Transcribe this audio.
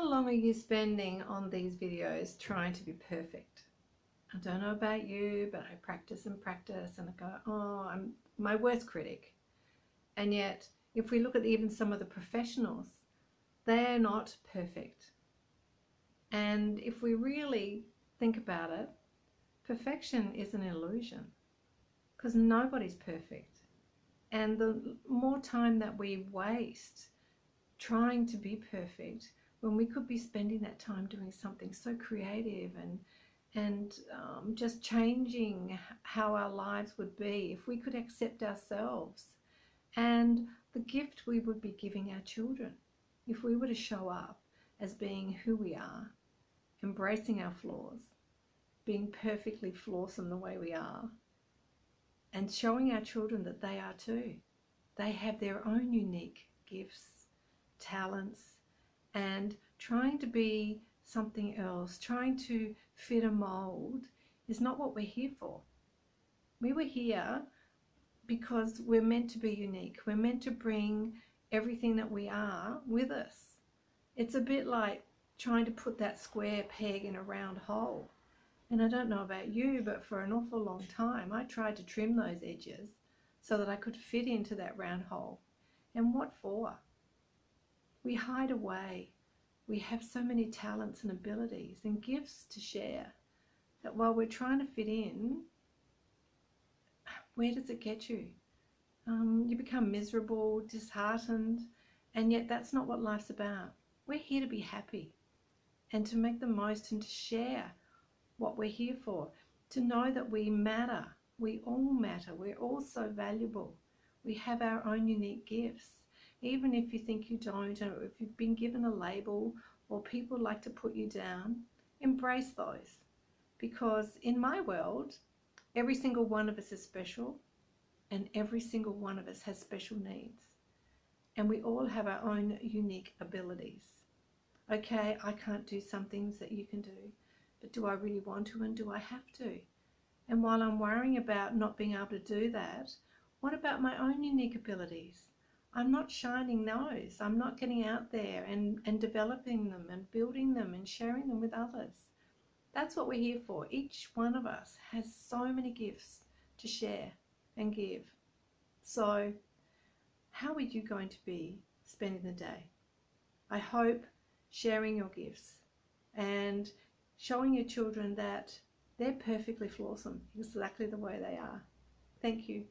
How long are you spending on these videos trying to be perfect? I don't know about you, but I practice and practice and I go, oh, I'm my worst critic. And yet, if we look at even some of the professionals, they're not perfect. And if we really think about it, perfection is an illusion because nobody's perfect. And the more time that we waste trying to be perfect when we could be spending that time doing something so creative and and um, just changing how our lives would be if we could accept ourselves and the gift we would be giving our children if we were to show up as being who we are, embracing our flaws, being perfectly flawsome the way we are, and showing our children that they are too. They have their own unique gifts, talents, and trying to be something else, trying to fit a mold, is not what we're here for. We were here because we're meant to be unique. We're meant to bring everything that we are with us. It's a bit like trying to put that square peg in a round hole. And I don't know about you, but for an awful long time, I tried to trim those edges so that I could fit into that round hole. And what for? We hide away. We have so many talents and abilities and gifts to share that while we're trying to fit in, where does it get you? Um, you become miserable, disheartened, and yet that's not what life's about. We're here to be happy and to make the most and to share what we're here for, to know that we matter. We all matter. We're all so valuable. We have our own unique gifts. Even if you think you don't, or if you've been given a label or people like to put you down, embrace those. Because in my world, every single one of us is special and every single one of us has special needs. And we all have our own unique abilities. Okay, I can't do some things that you can do, but do I really want to and do I have to? And while I'm worrying about not being able to do that, what about my own unique abilities? I'm not shining those. I'm not getting out there and, and developing them and building them and sharing them with others. That's what we're here for. Each one of us has so many gifts to share and give. So, how are you going to be spending the day? I hope sharing your gifts and showing your children that they're perfectly flawsome, exactly the way they are. Thank you.